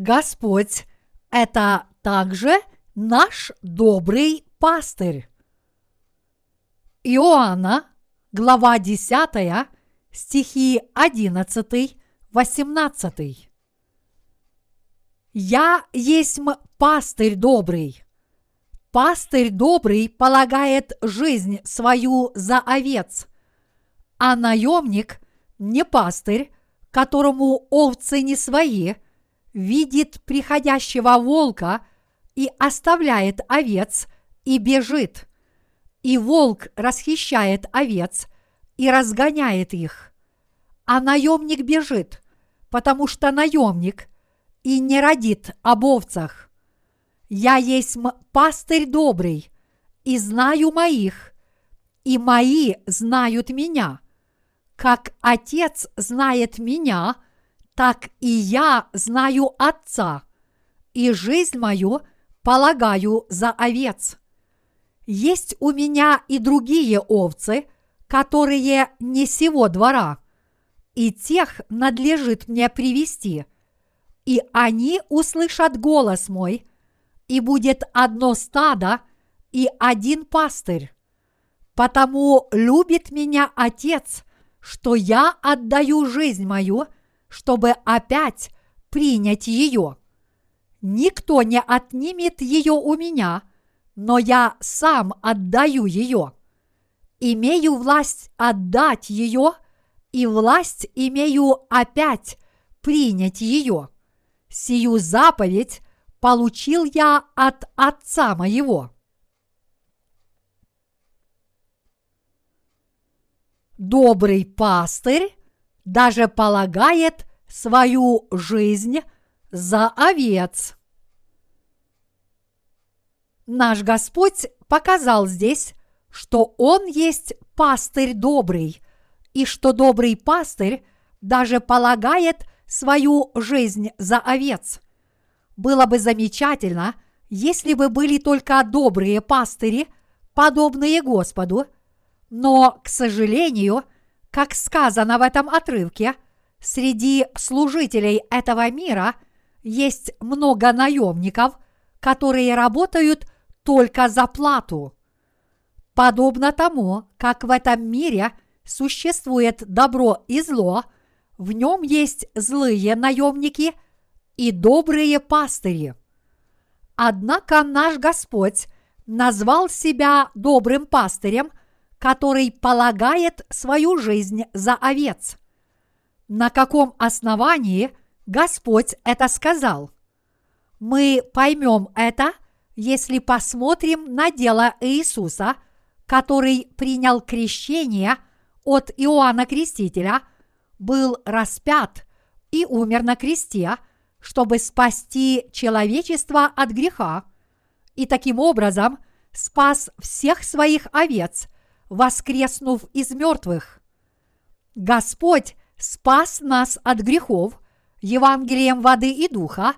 Господь – это также наш добрый пастырь. Иоанна, глава 10, стихи 11, 18. «Я есть пастырь добрый. Пастырь добрый полагает жизнь свою за овец, а наемник не пастырь, которому овцы не свои, видит приходящего волка и оставляет овец и бежит. И волк расхищает овец и разгоняет их. А наемник бежит, потому что наемник и не родит об овцах. Я есть пастырь добрый, и знаю моих, и мои знают меня. Как Отец знает меня, так и я знаю Отца, и жизнь мою полагаю за овец. Есть у меня и другие овцы, которые не сего двора, и тех надлежит мне привести, и они услышат голос мой, и будет одно стадо и один пастырь. Потому любит меня Отец, что я отдаю жизнь мою, чтобы опять принять ее. Никто не отнимет ее у меня, но я сам отдаю ее. Имею власть отдать ее, и власть имею опять принять ее. Сию заповедь получил я от Отца моего. Добрый пастырь даже полагает свою жизнь за овец. Наш Господь показал здесь, что Он есть пастырь добрый, и что добрый пастырь даже полагает свою жизнь за овец. Было бы замечательно, если бы были только добрые пастыри, подобные Господу, но, к сожалению, как сказано в этом отрывке, среди служителей этого мира есть много наемников, которые работают только за плату. Подобно тому, как в этом мире существует добро и зло, в нем есть злые наемники и добрые пастыри. Однако наш Господь назвал себя добрым пастырем, который полагает свою жизнь за овец. На каком основании Господь это сказал? Мы поймем это, если посмотрим на дело Иисуса, который принял крещение от Иоанна Крестителя, был распят и умер на кресте, чтобы спасти человечество от греха, и таким образом спас всех своих овец, воскреснув из мертвых. Господь спас нас от грехов Евангелием воды и духа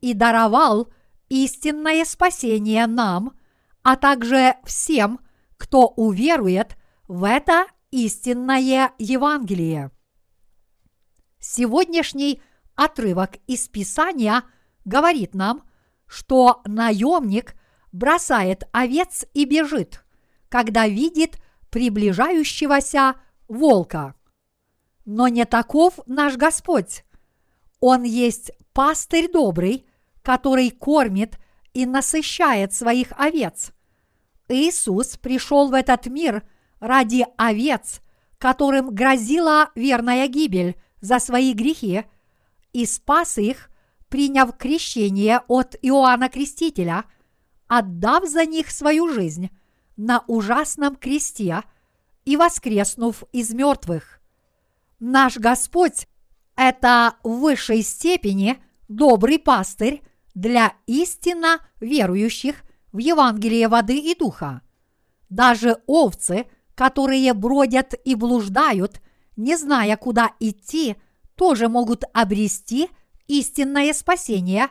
и даровал истинное спасение нам, а также всем, кто уверует в это истинное Евангелие. Сегодняшний отрывок из Писания говорит нам, что наемник бросает овец и бежит, когда видит приближающегося волка. Но не таков наш Господь. Он есть пастырь добрый, который кормит и насыщает своих овец. Иисус пришел в этот мир ради овец, которым грозила верная гибель за свои грехи, и спас их, приняв крещение от Иоанна Крестителя, отдав за них свою жизнь на ужасном кресте и воскреснув из мертвых. Наш Господь – это в высшей степени добрый пастырь для истинно верующих в Евангелие воды и духа. Даже овцы, которые бродят и блуждают, не зная, куда идти, тоже могут обрести истинное спасение,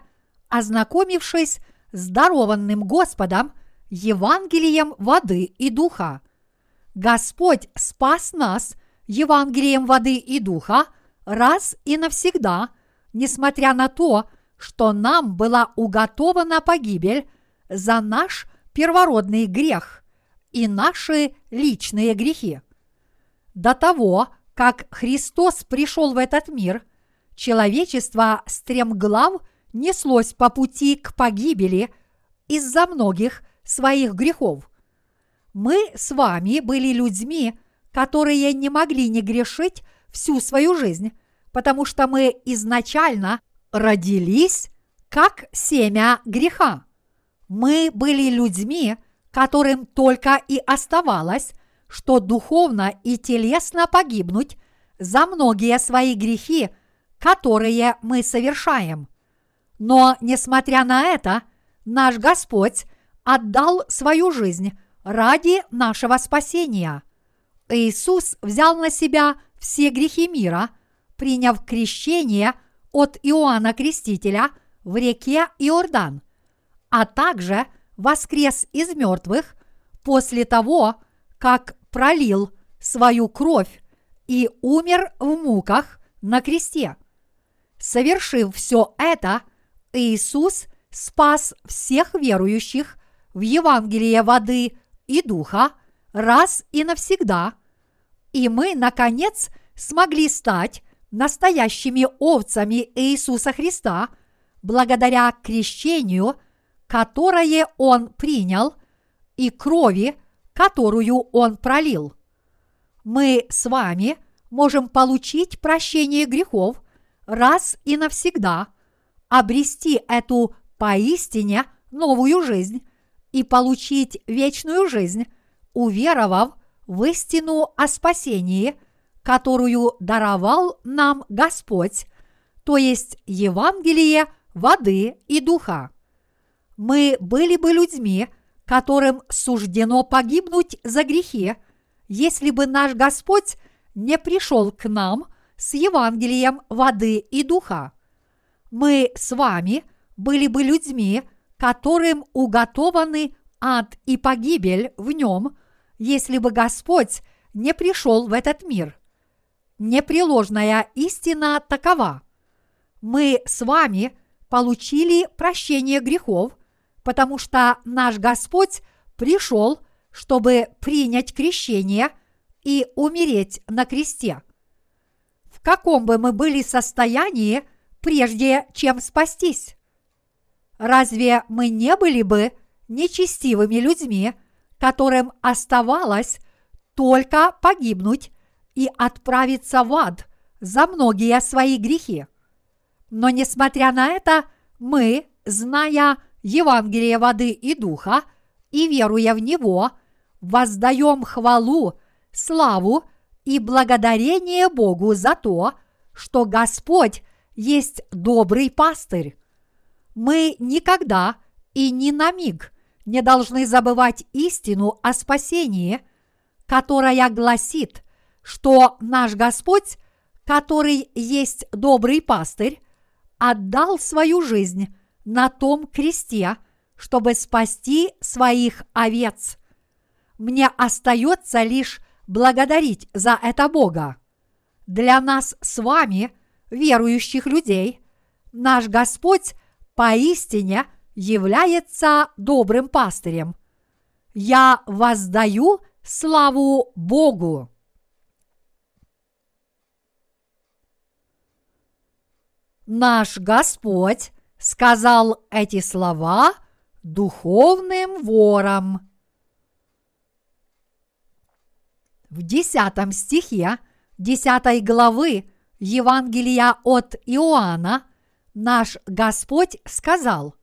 ознакомившись с дарованным Господом Евангелием воды и духа. Господь спас нас Евангелием воды и духа раз и навсегда, несмотря на то, что нам была уготована погибель за наш первородный грех и наши личные грехи. До того, как Христос пришел в этот мир, человечество стремглав неслось по пути к погибели из-за многих своих грехов. Мы с вами были людьми, которые не могли не грешить всю свою жизнь, потому что мы изначально родились как семя греха. Мы были людьми, которым только и оставалось, что духовно и телесно погибнуть за многие свои грехи, которые мы совершаем. Но, несмотря на это, наш Господь отдал свою жизнь ради нашего спасения. Иисус взял на себя все грехи мира, приняв крещение от Иоанна Крестителя в реке Иордан, а также воскрес из мертвых после того, как пролил свою кровь и умер в муках на кресте. Совершив все это, Иисус спас всех верующих в Евангелие воды и духа раз и навсегда, и мы, наконец, смогли стать настоящими овцами Иисуса Христа благодаря крещению, которое Он принял, и крови, которую Он пролил. Мы с вами можем получить прощение грехов раз и навсегда, обрести эту поистине новую жизнь и получить вечную жизнь, уверовав в истину о спасении, которую даровал нам Господь, то есть Евангелие воды и духа. Мы были бы людьми, которым суждено погибнуть за грехи, если бы наш Господь не пришел к нам с Евангелием воды и духа. Мы с вами были бы людьми, которым уготованы ад и погибель в нем, если бы Господь не пришел в этот мир. Непреложная истина такова. Мы с вами получили прощение грехов – потому что наш Господь пришел, чтобы принять крещение и умереть на кресте. В каком бы мы были состоянии, прежде чем спастись? Разве мы не были бы нечестивыми людьми, которым оставалось только погибнуть и отправиться в ад за многие свои грехи? Но несмотря на это, мы, зная Евангелие воды и духа и веруя в него, воздаем хвалу, славу и благодарение Богу за то, что Господь есть добрый пастырь. Мы никогда и ни на миг не должны забывать истину о спасении, которая гласит, что наш Господь, который есть добрый пастырь, отдал свою жизнь на том кресте, чтобы спасти своих овец. Мне остается лишь благодарить за это Бога. Для нас с вами, верующих людей, наш Господь поистине является добрым пастырем. Я воздаю славу Богу. Наш Господь сказал эти слова духовным ворам. В десятом стихе десятой главы Евангелия от Иоанна наш Господь сказал,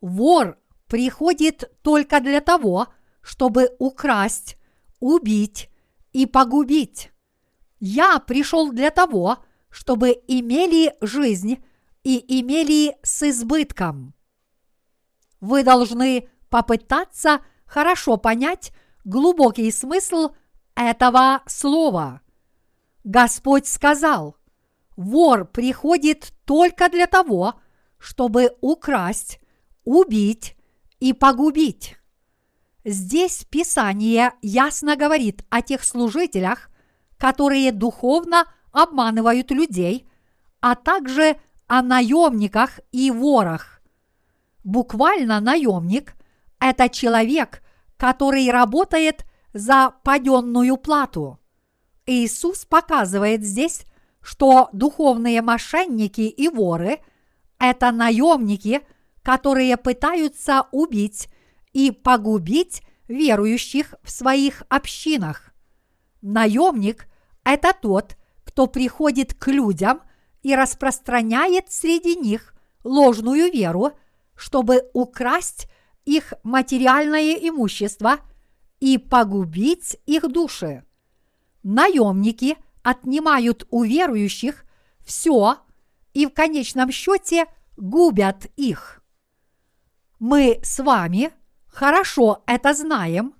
«Вор приходит только для того, чтобы украсть, убить и погубить. Я пришел для того, чтобы имели жизнь и имели с избытком. Вы должны попытаться хорошо понять глубокий смысл этого слова. Господь сказал, вор приходит только для того, чтобы украсть, убить и погубить. Здесь Писание ясно говорит о тех служителях, которые духовно обманывают людей, а также о наемниках и ворах. Буквально наемник – это человек, который работает за паденную плату. Иисус показывает здесь, что духовные мошенники и воры – это наемники, которые пытаются убить и погубить верующих в своих общинах. Наемник – это тот, кто приходит к людям и распространяет среди них ложную веру, чтобы украсть их материальное имущество и погубить их души. Наемники отнимают у верующих все и в конечном счете губят их. Мы с вами хорошо это знаем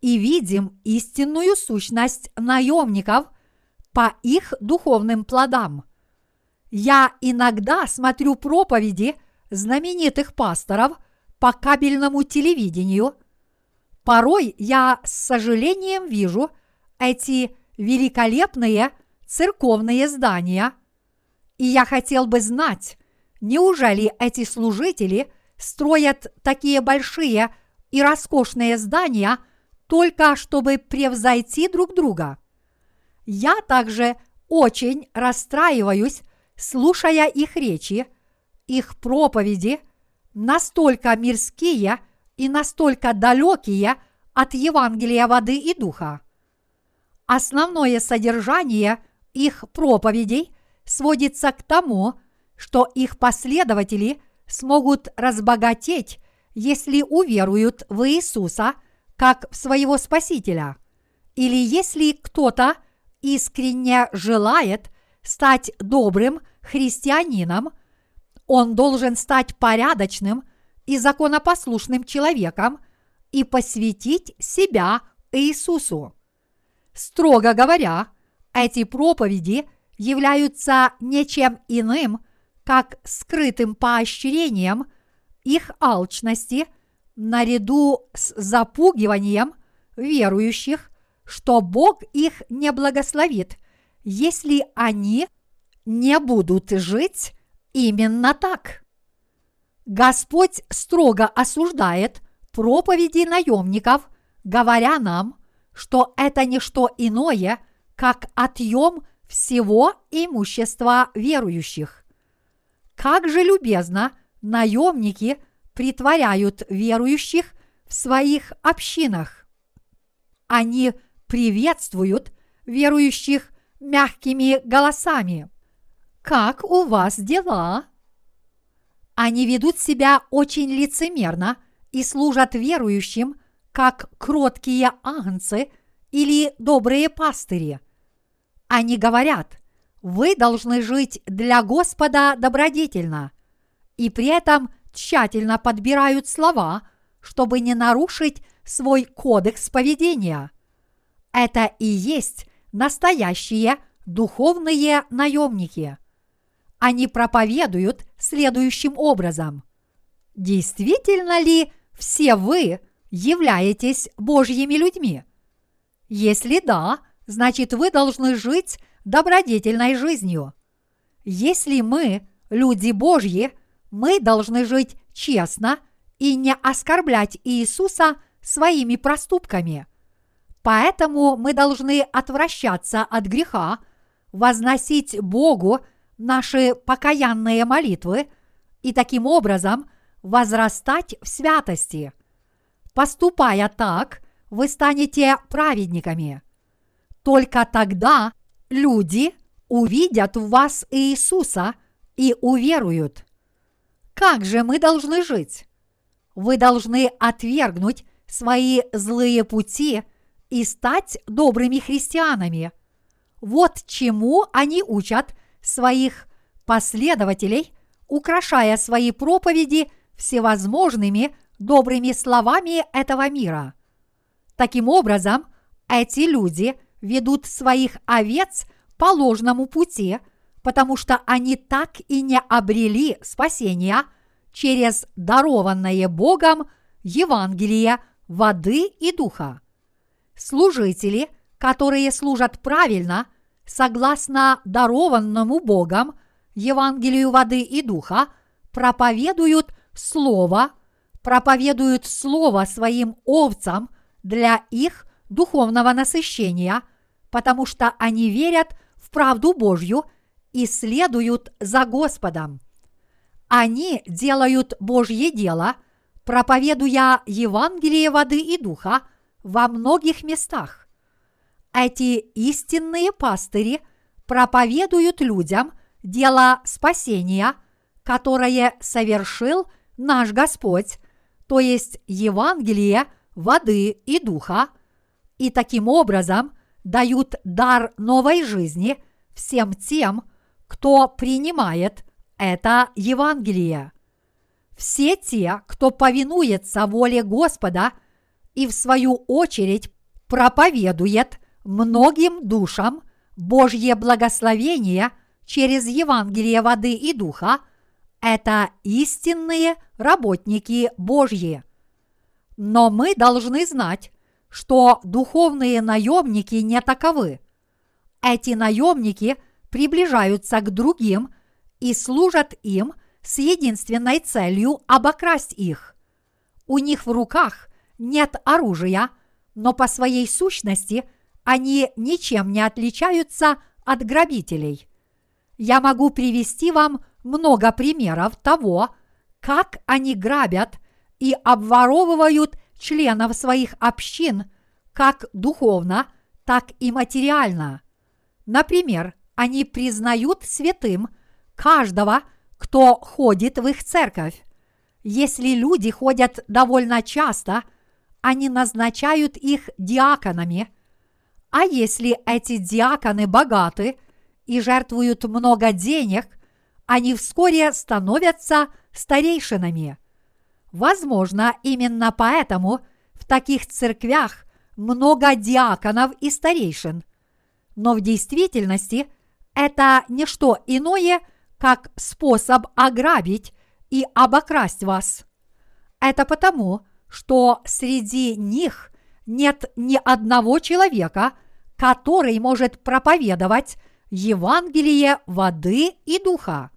и видим истинную сущность наемников по их духовным плодам. Я иногда смотрю проповеди знаменитых пасторов по кабельному телевидению. Порой я с сожалением вижу эти великолепные церковные здания. И я хотел бы знать, неужели эти служители строят такие большие и роскошные здания только чтобы превзойти друг друга. Я также очень расстраиваюсь, слушая их речи, их проповеди, настолько мирские и настолько далекие от Евангелия воды и духа. Основное содержание их проповедей сводится к тому, что их последователи смогут разбогатеть если уверуют в Иисуса как в своего Спасителя, или если кто-то искренне желает стать добрым христианином, он должен стать порядочным и законопослушным человеком и посвятить себя Иисусу. Строго говоря, эти проповеди являются ничем иным, как скрытым поощрением – их алчности наряду с запугиванием верующих, что Бог их не благословит, если они не будут жить именно так. Господь строго осуждает проповеди наемников, говоря нам, что это не что иное, как отъем всего имущества верующих. Как же любезно наемники притворяют верующих в своих общинах. Они приветствуют верующих мягкими голосами. «Как у вас дела?» Они ведут себя очень лицемерно и служат верующим, как кроткие агнцы или добрые пастыри. Они говорят, вы должны жить для Господа добродетельно – и при этом тщательно подбирают слова, чтобы не нарушить свой кодекс поведения. Это и есть настоящие духовные наемники. Они проповедуют следующим образом. Действительно ли все вы являетесь Божьими людьми? Если да, значит вы должны жить добродетельной жизнью. Если мы, люди Божьи, мы должны жить честно и не оскорблять Иисуса своими проступками. Поэтому мы должны отвращаться от греха, возносить Богу наши покаянные молитвы и таким образом возрастать в святости. Поступая так, вы станете праведниками. Только тогда люди увидят в вас Иисуса и уверуют. Как же мы должны жить? Вы должны отвергнуть свои злые пути и стать добрыми христианами. Вот чему они учат своих последователей, украшая свои проповеди всевозможными добрыми словами этого мира. Таким образом, эти люди ведут своих овец по ложному пути – потому что они так и не обрели спасения через дарованное Богом Евангелие воды и духа. Служители, которые служат правильно, согласно дарованному Богом Евангелию воды и духа, проповедуют Слово, проповедуют Слово своим овцам для их духовного насыщения, потому что они верят в правду Божью и следуют за Господом. Они делают Божье дело, проповедуя Евангелие воды и духа во многих местах. Эти истинные пастыри проповедуют людям дело спасения, которое совершил наш Господь, то есть Евангелие воды и духа, и таким образом дают дар новой жизни всем тем, кто принимает это Евангелие. Все те, кто повинуется воле Господа и в свою очередь проповедует многим душам Божье благословение через Евангелие воды и духа, это истинные работники Божьи. Но мы должны знать, что духовные наемники не таковы. Эти наемники приближаются к другим и служат им с единственной целью обокрасть их. У них в руках нет оружия, но по своей сущности они ничем не отличаются от грабителей. Я могу привести вам много примеров того, как они грабят и обворовывают членов своих общин как духовно, так и материально. Например, они признают святым каждого, кто ходит в их церковь. Если люди ходят довольно часто, они назначают их диаконами. А если эти диаконы богаты и жертвуют много денег, они вскоре становятся старейшинами. Возможно, именно поэтому в таких церквях много диаконов и старейшин. Но в действительности это не что иное, как способ ограбить и обокрасть вас. Это потому, что среди них нет ни одного человека, который может проповедовать Евангелие воды и духа.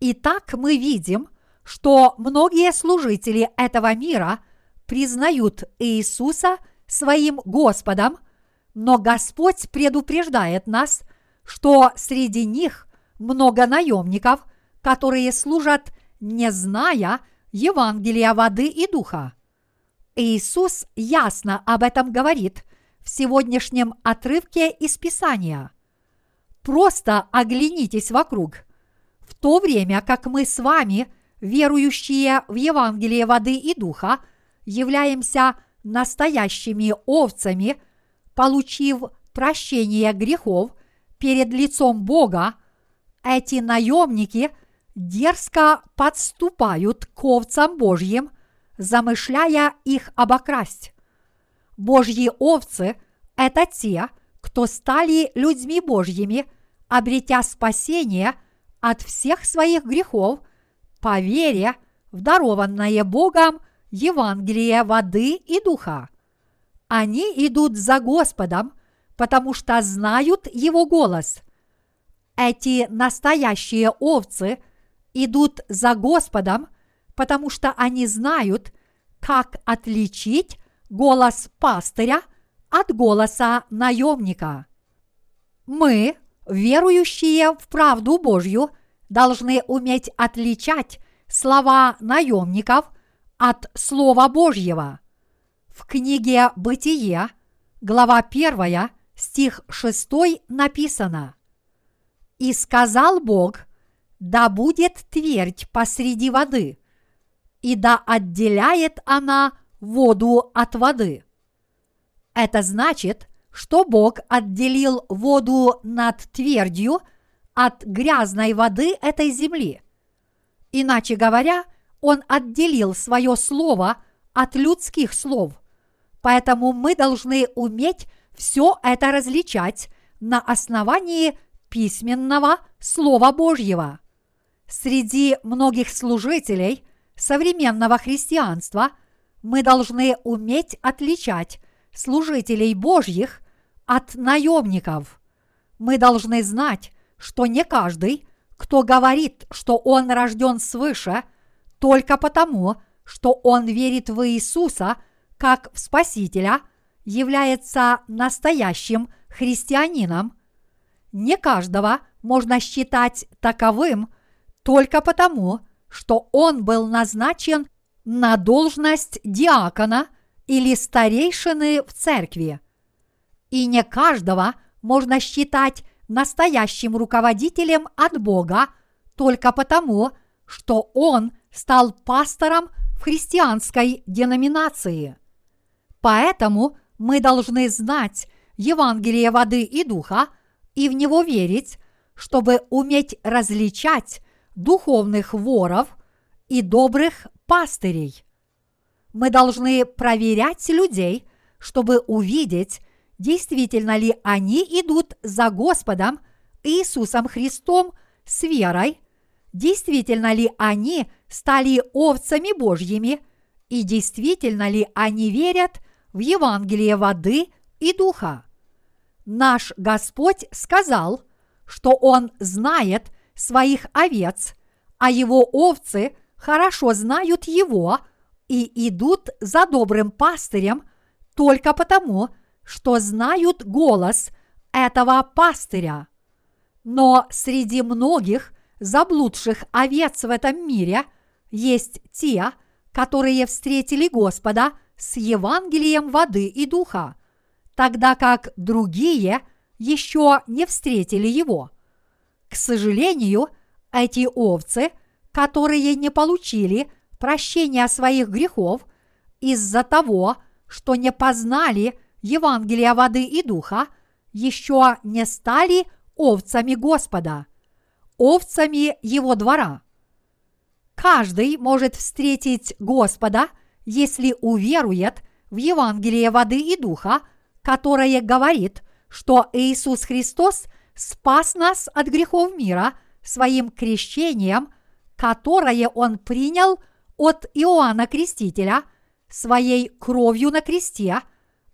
Итак, мы видим, что многие служители этого мира признают Иисуса своим Господом, но Господь предупреждает нас, что среди них много наемников, которые служат, не зная Евангелия воды и духа. Иисус ясно об этом говорит в сегодняшнем отрывке из Писания. Просто оглянитесь вокруг – в то время как мы с вами, верующие в Евангелие воды и духа, являемся настоящими овцами, получив прощение грехов перед лицом Бога, эти наемники дерзко подступают к овцам Божьим, замышляя их обокрасть. Божьи овцы – это те, кто стали людьми Божьими, обретя спасение – от всех своих грехов по вере в дарованное Богом Евангелие воды и духа. Они идут за Господом, потому что знают Его голос. Эти настоящие овцы идут за Господом, потому что они знают, как отличить голос пастыря от голоса наемника. Мы верующие в правду Божью должны уметь отличать слова наемников от Слова Божьего. В книге «Бытие», глава 1, стих 6 написано «И сказал Бог, да будет твердь посреди воды, и да отделяет она воду от воды». Это значит, что Бог отделил воду над твердью от грязной воды этой земли. Иначе говоря, Он отделил свое слово от людских слов. Поэтому мы должны уметь все это различать на основании письменного Слова Божьего. Среди многих служителей современного христианства мы должны уметь отличать служителей Божьих от наемников. Мы должны знать, что не каждый, кто говорит, что он рожден свыше, только потому, что он верит в Иисуса как в Спасителя, является настоящим христианином. Не каждого можно считать таковым только потому, что он был назначен на должность диакона или старейшины в церкви. И не каждого можно считать настоящим руководителем от Бога только потому, что он стал пастором в христианской деноминации. Поэтому мы должны знать Евангелие воды и духа и в него верить, чтобы уметь различать духовных воров и добрых пастырей. Мы должны проверять людей, чтобы увидеть, действительно ли они идут за Господом Иисусом Христом с верой, действительно ли они стали овцами Божьими и действительно ли они верят в Евангелие воды и духа. Наш Господь сказал, что Он знает своих овец, а Его овцы хорошо знают Его и идут за добрым пастырем только потому, что знают голос этого пастыря. Но среди многих заблудших овец в этом мире есть те, которые встретили Господа с Евангелием воды и духа, тогда как другие еще не встретили его. К сожалению, эти овцы, которые не получили прощения своих грехов из-за того, что не познали Евангелия воды и духа, еще не стали овцами Господа, овцами Его двора. Каждый может встретить Господа, если уверует в Евангелие воды и духа, которое говорит, что Иисус Христос спас нас от грехов мира своим крещением, которое Он принял от Иоанна Крестителя, своей кровью на кресте –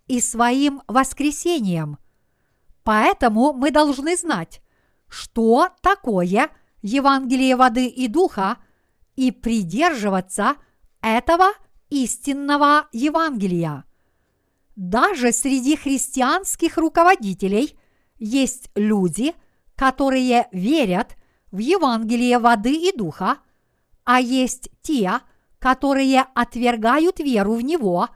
и своим воскресением. Поэтому мы должны знать, что такое Евангелие воды и духа и придерживаться этого истинного Евангелия. Даже среди христианских руководителей есть люди, которые верят в Евангелие воды и духа, а есть те, которые отвергают веру в него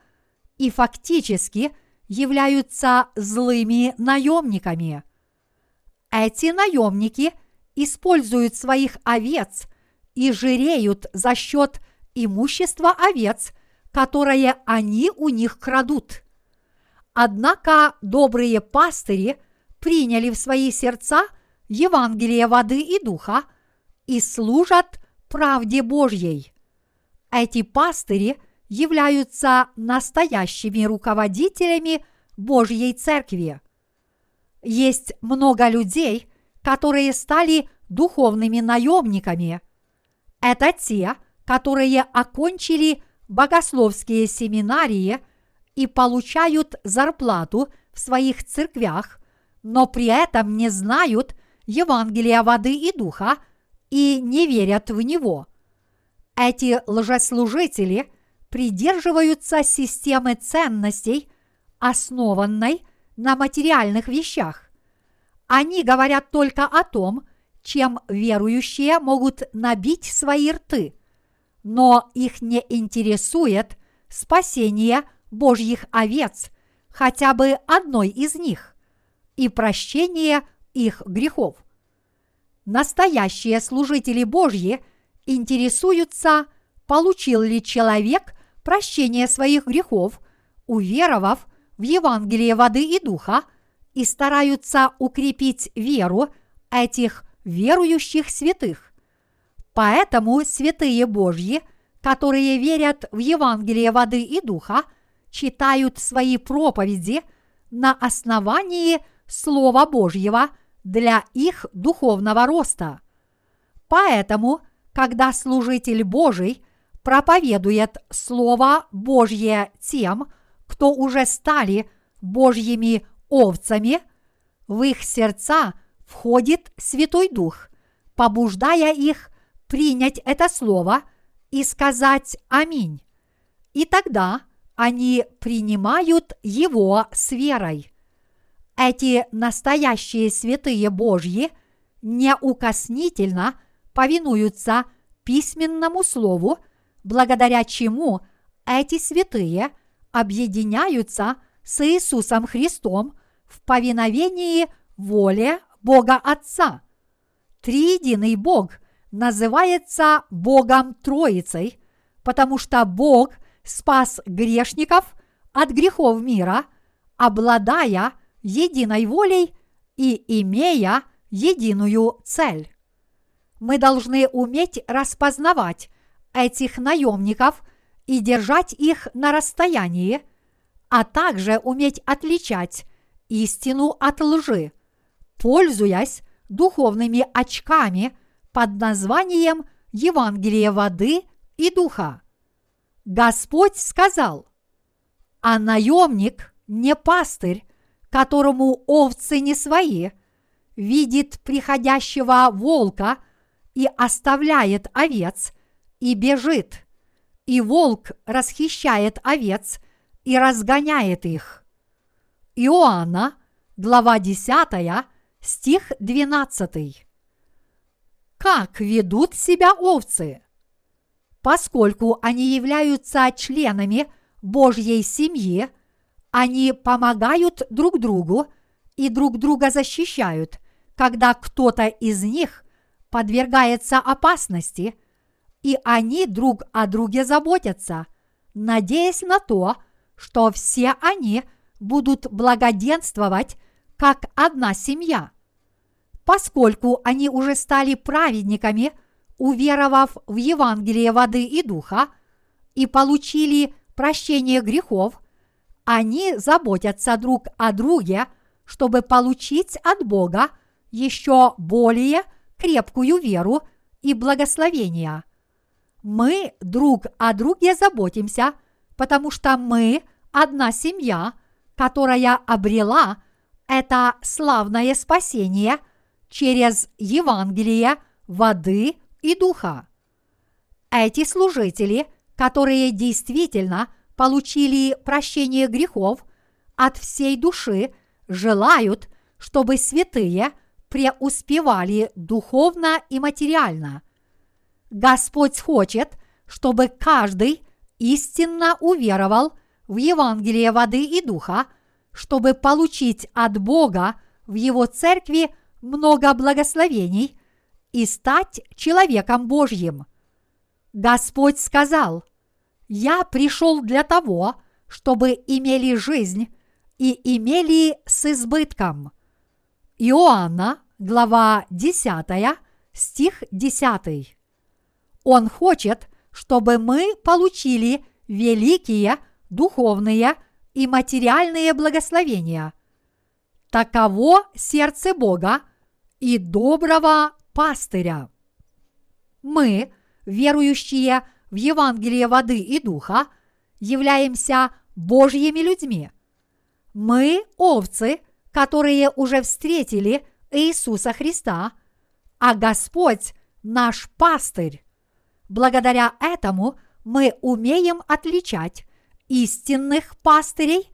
и фактически являются злыми наемниками. Эти наемники используют своих овец и жиреют за счет имущества овец, которое они у них крадут. Однако добрые пастыри приняли в свои сердца Евангелие воды и духа и служат правде Божьей. Эти пастыри – являются настоящими руководителями Божьей Церкви. Есть много людей, которые стали духовными наемниками. Это те, которые окончили богословские семинарии и получают зарплату в своих церквях, но при этом не знают Евангелия воды и духа и не верят в него. Эти лжеслужители – придерживаются системы ценностей, основанной на материальных вещах. Они говорят только о том, чем верующие могут набить свои рты, но их не интересует спасение Божьих овец, хотя бы одной из них, и прощение их грехов. Настоящие служители Божьи интересуются, получил ли человек прощение своих грехов, уверовав в Евангелие воды и духа, и стараются укрепить веру этих верующих святых. Поэтому святые Божьи, которые верят в Евангелие воды и духа, читают свои проповеди на основании Слова Божьего для их духовного роста. Поэтому, когда служитель Божий – проповедует Слово Божье тем, кто уже стали Божьими овцами, в их сердца входит Святой Дух, побуждая их принять это слово и сказать «Аминь». И тогда они принимают его с верой. Эти настоящие святые Божьи неукоснительно повинуются письменному слову, благодаря чему эти святые объединяются с Иисусом Христом в повиновении воле Бога Отца. Триединый Бог называется Богом Троицей, потому что Бог спас грешников от грехов мира, обладая единой волей и имея единую цель. Мы должны уметь распознавать этих наемников и держать их на расстоянии, а также уметь отличать истину от лжи, пользуясь духовными очками под названием Евангелие воды и духа. Господь сказал, а наемник не пастырь, которому овцы не свои, видит приходящего волка и оставляет овец и бежит, и волк расхищает овец и разгоняет их. Иоанна, глава 10, стих 12. Как ведут себя овцы? Поскольку они являются членами Божьей семьи, они помогают друг другу и друг друга защищают, когда кто-то из них подвергается опасности, и они друг о друге заботятся, надеясь на то, что все они будут благоденствовать как одна семья. Поскольку они уже стали праведниками, уверовав в Евангелие воды и духа, и получили прощение грехов, они заботятся друг о друге, чтобы получить от Бога еще более крепкую веру и благословение. Мы друг о друге заботимся, потому что мы одна семья, которая обрела это славное спасение через Евангелие воды и духа. Эти служители, которые действительно получили прощение грехов от всей души, желают, чтобы святые преуспевали духовно и материально. Господь хочет, чтобы каждый истинно уверовал в Евангелие воды и духа, чтобы получить от Бога в Его церкви много благословений и стать человеком Божьим. Господь сказал, «Я пришел для того, чтобы имели жизнь и имели с избытком». Иоанна, глава 10, стих 10. Он хочет, чтобы мы получили великие духовные и материальные благословения. Таково сердце Бога и доброго пастыря. Мы, верующие в Евангелие воды и духа, являемся Божьими людьми. Мы овцы, которые уже встретили Иисуса Христа, а Господь наш пастырь. Благодаря этому мы умеем отличать истинных пастырей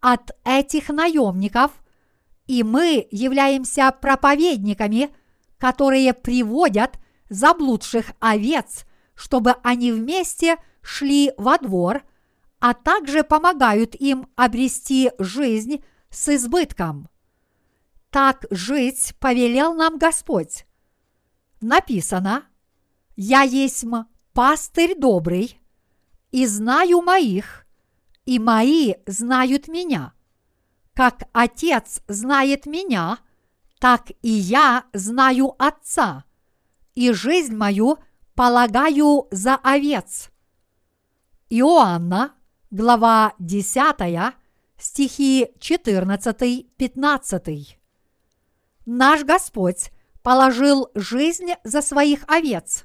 от этих наемников, и мы являемся проповедниками – которые приводят заблудших овец, чтобы они вместе шли во двор, а также помогают им обрести жизнь с избытком. Так жить повелел нам Господь. Написано, «Я есть пастырь добрый, и знаю моих, и мои знают меня. Как Отец знает меня, так и я знаю Отца, и жизнь мою полагаю за овец. Иоанна, глава 10, стихи 14-15. Наш Господь положил жизнь за своих овец.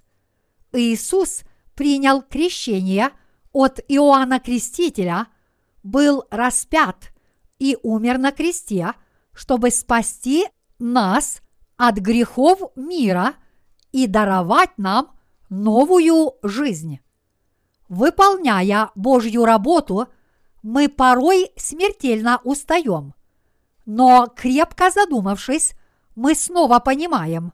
Иисус принял крещение от Иоанна Крестителя, был распят и умер на кресте, чтобы спасти нас от грехов мира и даровать нам новую жизнь. Выполняя Божью работу, мы порой смертельно устаем. Но крепко задумавшись, мы снова понимаем,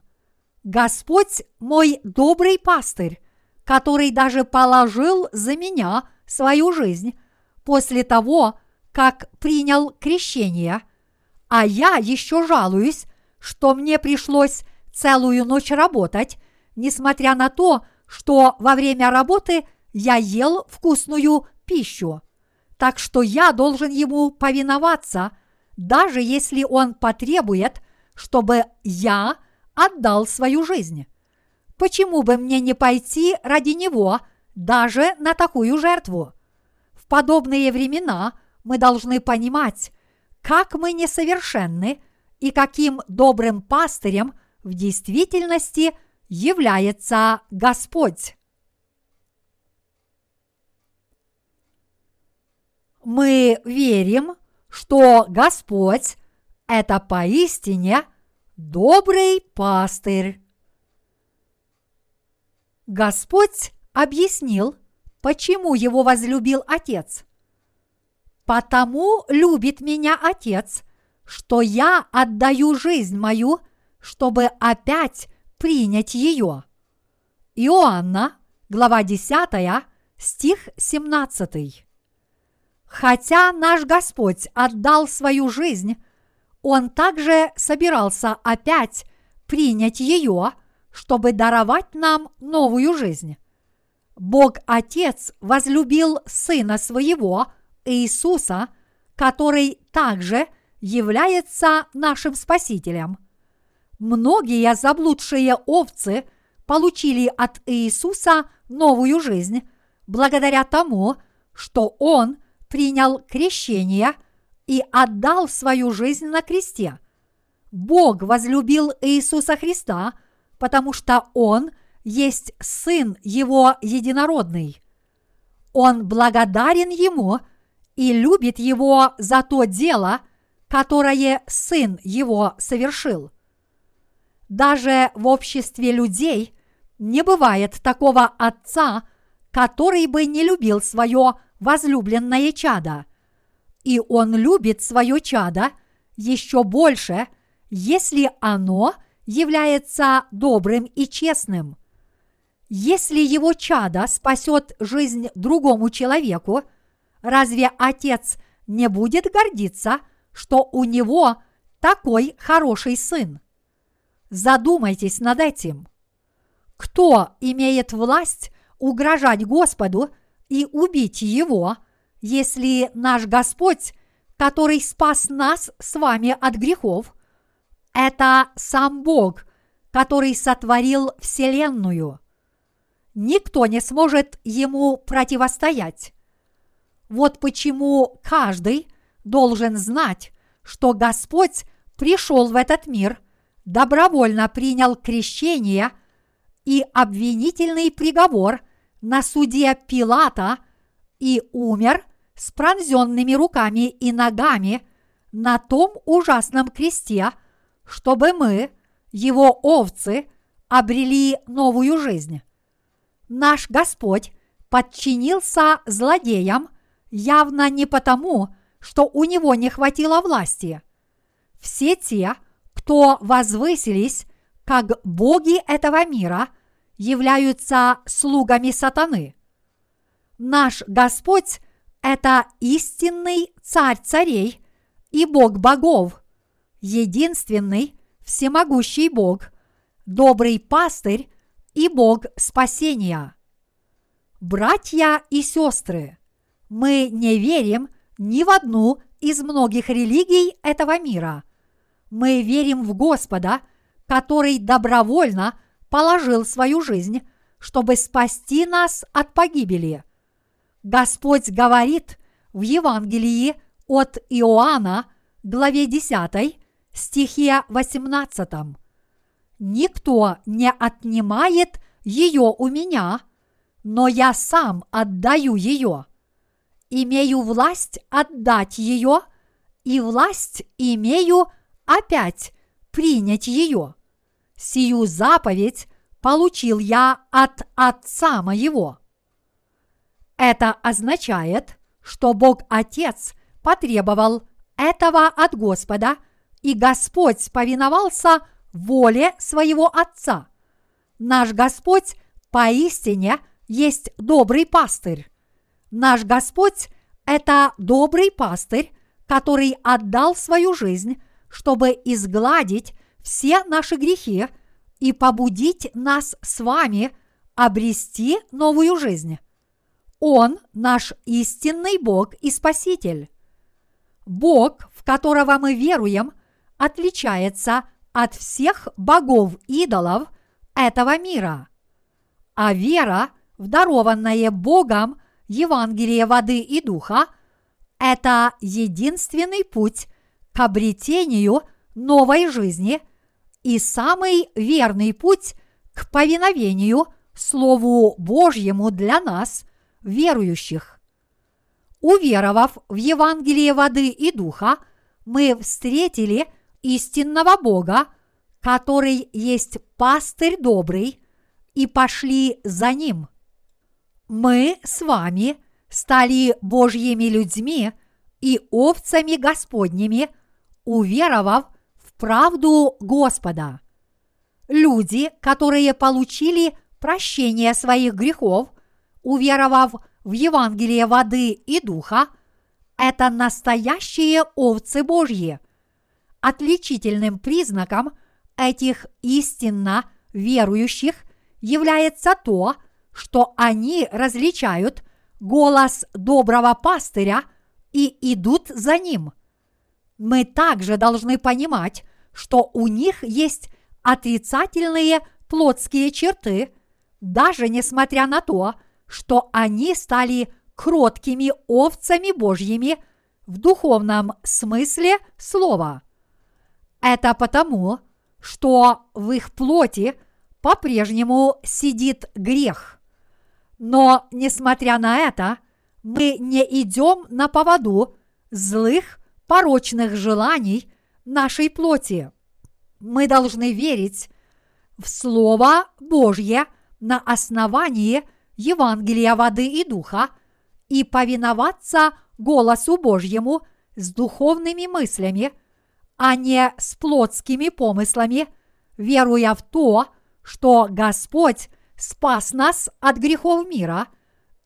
Господь мой добрый пастырь, который даже положил за меня свою жизнь после того, как принял крещение, а я еще жалуюсь, что мне пришлось целую ночь работать, несмотря на то, что во время работы я ел вкусную пищу. Так что я должен ему повиноваться, даже если он потребует, чтобы я отдал свою жизнь. Почему бы мне не пойти ради него даже на такую жертву? В подобные времена мы должны понимать, как мы несовершенны и каким добрым пастырем в действительности является Господь. Мы верим, что Господь – это поистине добрый пастырь. Господь объяснил, почему его возлюбил Отец. Потому любит меня Отец, что я отдаю жизнь мою, чтобы опять принять ее. Иоанна, глава 10, стих 17. Хотя наш Господь отдал свою жизнь, Он также собирался опять принять ее, чтобы даровать нам новую жизнь. Бог Отец возлюбил Сына Своего, Иисуса, который также является нашим Спасителем. Многие заблудшие овцы получили от Иисуса новую жизнь благодаря тому, что Он принял крещение и отдал свою жизнь на кресте. Бог возлюбил Иисуса Христа, потому что Он есть Сын Его единородный. Он благодарен Ему и любит Его за то дело, которое Сын Его совершил. Даже в обществе людей не бывает такого отца, который бы не любил свое возлюбленное чадо. И он любит свое чадо еще больше, если оно является добрым и честным. Если его чадо спасет жизнь другому человеку, разве отец не будет гордиться, что у него такой хороший сын? Задумайтесь над этим. Кто имеет власть угрожать Господу и убить его, если наш Господь, который спас нас с вами от грехов, это сам Бог, который сотворил Вселенную. Никто не сможет ему противостоять. Вот почему каждый должен знать, что Господь пришел в этот мир, добровольно принял крещение и обвинительный приговор на суде Пилата и умер с пронзенными руками и ногами на том ужасном кресте, чтобы мы, его овцы, обрели новую жизнь. Наш Господь подчинился злодеям явно не потому, что у него не хватило власти. Все те, кто возвысились как боги этого мира – являются слугами сатаны. Наш Господь – это истинный царь царей и Бог богов, единственный всемогущий Бог, добрый пастырь и Бог спасения. Братья и сестры, мы не верим ни в одну из многих религий этого мира. Мы верим в Господа, который добровольно – положил свою жизнь, чтобы спасти нас от погибели. Господь говорит в Евангелии от Иоанна, главе 10, стихе 18. «Никто не отнимает ее у меня, но я сам отдаю ее. Имею власть отдать ее, и власть имею опять принять ее. Сию заповедь получил я от Отца моего. Это означает, что Бог Отец потребовал этого от Господа, и Господь повиновался воле своего Отца. Наш Господь поистине есть добрый пастырь. Наш Господь – это добрый пастырь, который отдал свою жизнь, чтобы изгладить все наши грехи и побудить нас с вами обрести новую жизнь. Он наш истинный Бог и Спаситель. Бог, в которого мы веруем, отличается от всех богов-идолов этого мира. А вера в дарованное Богом Евангелие воды и духа – это единственный путь к обретению новой жизни и самый верный путь к повиновению Слову Божьему для нас, верующих. Уверовав в Евангелие воды и духа, мы встретили истинного Бога, который есть пастырь добрый, и пошли за ним. Мы с вами стали Божьими людьми и овцами Господними, уверовав в правду Господа. Люди, которые получили прощение своих грехов, уверовав в Евангелие воды и духа, это настоящие овцы Божьи. Отличительным признаком этих истинно верующих является то, что они различают голос доброго пастыря и идут за ним. Мы также должны понимать, что у них есть отрицательные плотские черты, даже несмотря на то, что они стали кроткими овцами Божьими в духовном смысле слова. Это потому, что в их плоти по-прежнему сидит грех. Но, несмотря на это, мы не идем на поводу злых, порочных желаний нашей плоти. Мы должны верить в Слово Божье на основании Евангелия воды и духа и повиноваться голосу Божьему с духовными мыслями, а не с плотскими помыслами, веруя в то, что Господь спас нас от грехов мира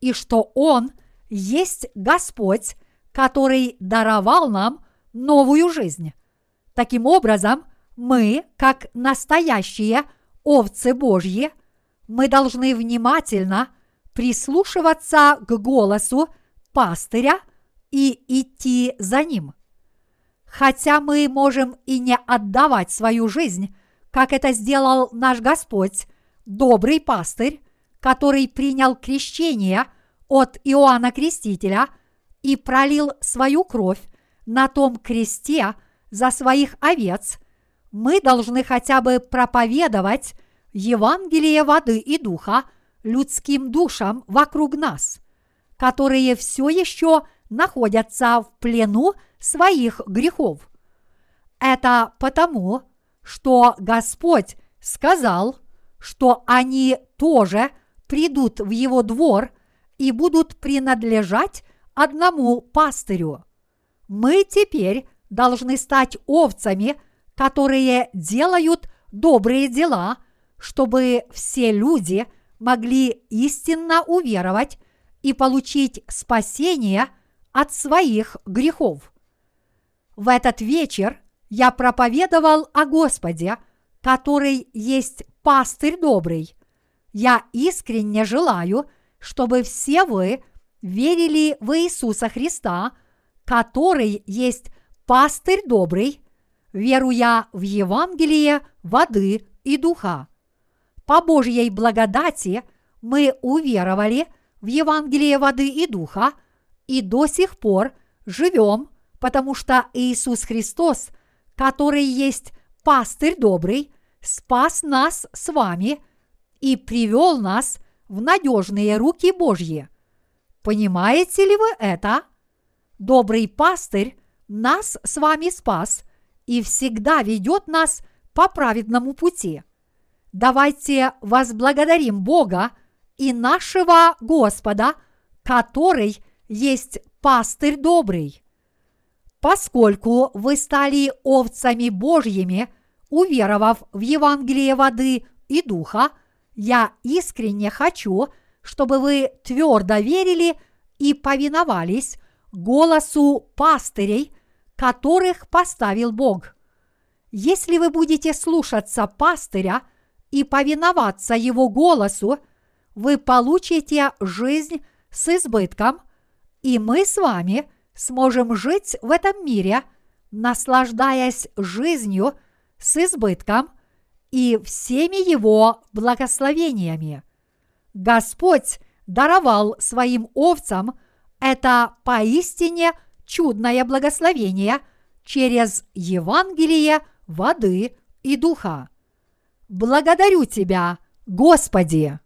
и что Он есть Господь, который даровал нам новую жизнь. Таким образом, мы, как настоящие овцы Божьи, мы должны внимательно прислушиваться к голосу пастыря и идти за ним. Хотя мы можем и не отдавать свою жизнь, как это сделал наш Господь, добрый пастырь, который принял крещение от Иоанна Крестителя и пролил свою кровь на том кресте за своих овец, мы должны хотя бы проповедовать Евангелие воды и духа людским душам вокруг нас, которые все еще находятся в плену своих грехов. Это потому, что Господь сказал, что они тоже придут в его двор и будут принадлежать одному пастырю. Мы теперь должны стать овцами, которые делают добрые дела, чтобы все люди могли истинно уверовать и получить спасение от своих грехов. В этот вечер я проповедовал о Господе, который есть пастырь добрый. Я искренне желаю, чтобы все вы верили в Иисуса Христа, который есть пастырь добрый, веруя в Евангелие воды и духа. По Божьей благодати мы уверовали в Евангелие воды и духа и до сих пор живем, потому что Иисус Христос, который есть пастырь добрый, спас нас с вами и привел нас в надежные руки Божьи. Понимаете ли вы это? Добрый пастырь нас с вами спас и всегда ведет нас по праведному пути – давайте возблагодарим Бога и нашего Господа, который есть пастырь добрый. Поскольку вы стали овцами Божьими, уверовав в Евангелие воды и духа, я искренне хочу, чтобы вы твердо верили и повиновались голосу пастырей, которых поставил Бог. Если вы будете слушаться пастыря и повиноваться его голосу, вы получите жизнь с избытком, и мы с вами сможем жить в этом мире, наслаждаясь жизнью с избытком и всеми его благословениями. Господь даровал своим овцам это поистине чудное благословение через Евангелие воды и духа. Благодарю Тебя, Господи!